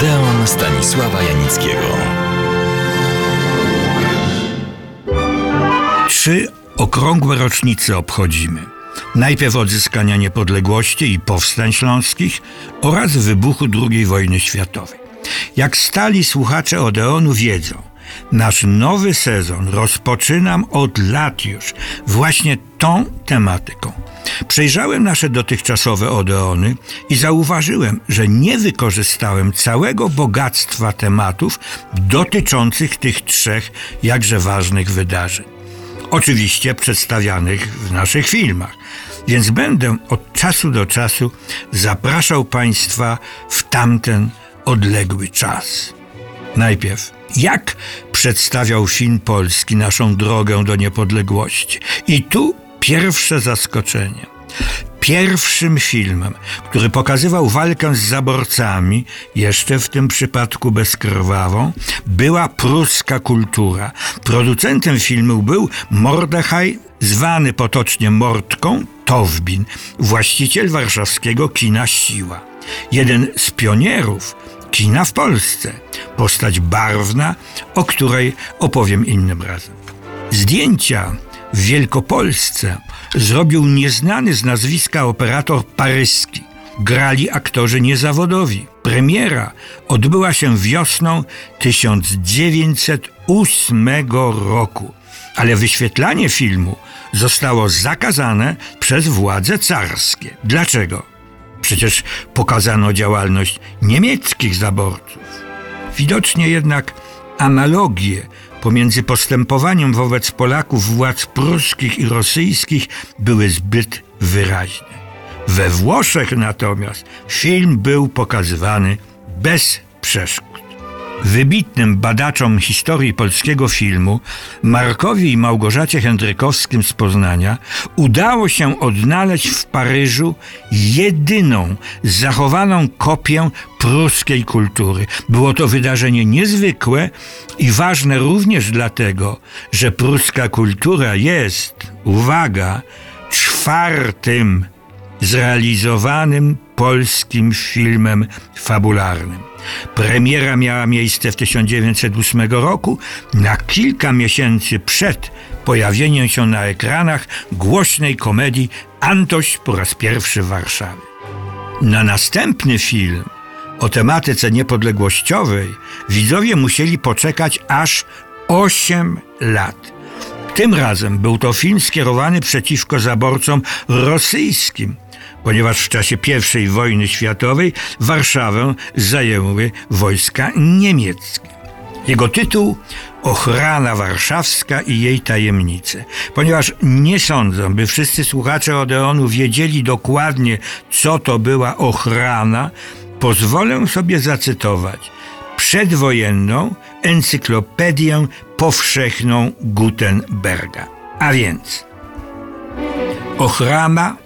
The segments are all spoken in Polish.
Odeon Stanisława Janickiego. Trzy okrągłe rocznice obchodzimy. Najpierw odzyskania niepodległości i powstań śląskich oraz wybuchu II wojny światowej. Jak stali słuchacze Odeonu wiedzą, nasz nowy sezon rozpoczynam od lat już właśnie tą tematyką. Przejrzałem nasze dotychczasowe Odeony i zauważyłem, że nie wykorzystałem całego bogactwa tematów dotyczących tych trzech jakże ważnych wydarzeń. Oczywiście przedstawianych w naszych filmach. Więc będę od czasu do czasu zapraszał Państwa w tamten odległy czas. Najpierw, jak przedstawiał film polski naszą drogę do niepodległości? I tu pierwsze zaskoczenie. Pierwszym filmem, który pokazywał walkę z zaborcami, jeszcze w tym przypadku bezkrwawą, była pruska kultura. Producentem filmu był Mordechaj, zwany potocznie Mordką, Towbin, właściciel warszawskiego kina Siła. Jeden z pionierów kina w Polsce. Postać barwna, o której opowiem innym razem. Zdjęcia w Wielkopolsce zrobił nieznany z nazwiska operator paryski. Grali aktorzy niezawodowi. Premiera odbyła się wiosną 1908 roku, ale wyświetlanie filmu zostało zakazane przez władze carskie. Dlaczego? Przecież pokazano działalność niemieckich zaborców. Widocznie jednak analogie pomiędzy postępowaniem wobec Polaków władz pruskich i rosyjskich były zbyt wyraźne. We Włoszech natomiast film był pokazywany bez przeszkód. Wybitnym badaczom historii polskiego filmu, Markowi i Małgorzacie Hendrykowskim z Poznania, udało się odnaleźć w Paryżu jedyną zachowaną kopię pruskiej kultury. Było to wydarzenie niezwykłe i ważne również dlatego, że pruska kultura jest, uwaga, czwartym zrealizowanym polskim filmem fabularnym. Premiera miała miejsce w 1908 roku, na kilka miesięcy przed pojawieniem się na ekranach głośnej komedii Antoś po raz pierwszy w Warszawie. Na następny film o tematyce niepodległościowej widzowie musieli poczekać aż 8 lat. Tym razem był to film skierowany przeciwko zaborcom rosyjskim – ponieważ w czasie I wojny światowej Warszawę zajęły wojska niemieckie. Jego tytuł Ochrana Warszawska i jej tajemnice. Ponieważ nie sądzę, by wszyscy słuchacze Odeonu wiedzieli dokładnie, co to była ochrana, pozwolę sobie zacytować przedwojenną encyklopedię powszechną Gutenberga. A więc ochrana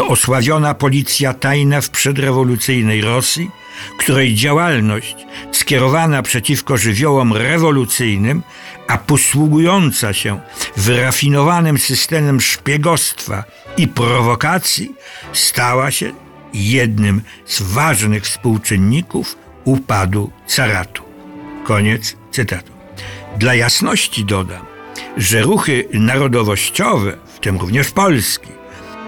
to osławiona policja tajna w przedrewolucyjnej Rosji, której działalność skierowana przeciwko żywiołom rewolucyjnym, a posługująca się wyrafinowanym systemem szpiegostwa i prowokacji, stała się jednym z ważnych współczynników upadu caratu. Koniec cytatu. Dla jasności dodam, że ruchy narodowościowe, w tym również polski,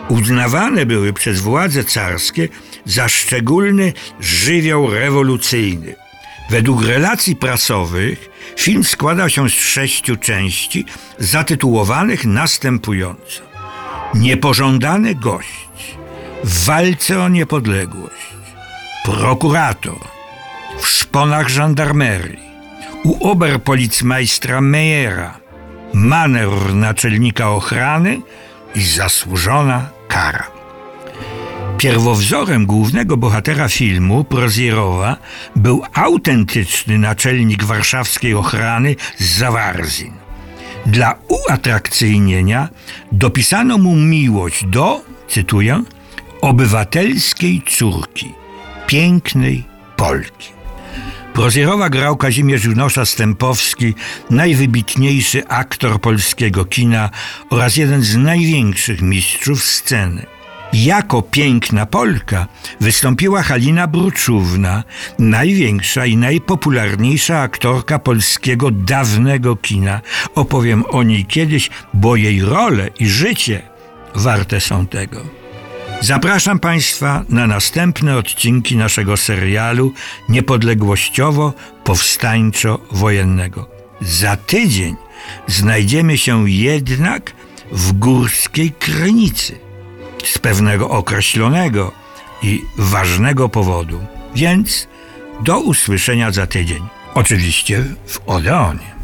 uznawane były przez władze carskie za szczególny żywioł rewolucyjny. Według relacji prasowych film składał się z sześciu części zatytułowanych następująco: Niepożądany gość, w walce o niepodległość, prokurator, w szponach żandarmerii, u oberpolicmajstra Meyera, manewr naczelnika ochrany i zasłużona kara. Pierwowzorem głównego bohatera filmu, Prozierowa, był autentyczny naczelnik warszawskiej ochrany Zawarzin. Dla uatrakcyjnienia dopisano mu miłość do, cytuję, obywatelskiej córki, pięknej Polki. Prozierowa grał Kazimierz Junosza-Stępowski, najwybitniejszy aktor polskiego kina oraz jeden z największych mistrzów sceny. Jako piękna Polka wystąpiła Halina Bruczówna, największa i najpopularniejsza aktorka polskiego dawnego kina. Opowiem o niej kiedyś, bo jej role i życie warte są tego. Zapraszam Państwa na następne odcinki naszego serialu niepodległościowo-powstańczo-wojennego. Za tydzień znajdziemy się jednak w górskiej krynicy z pewnego określonego i ważnego powodu. Więc do usłyszenia za tydzień. Oczywiście w Odeonie.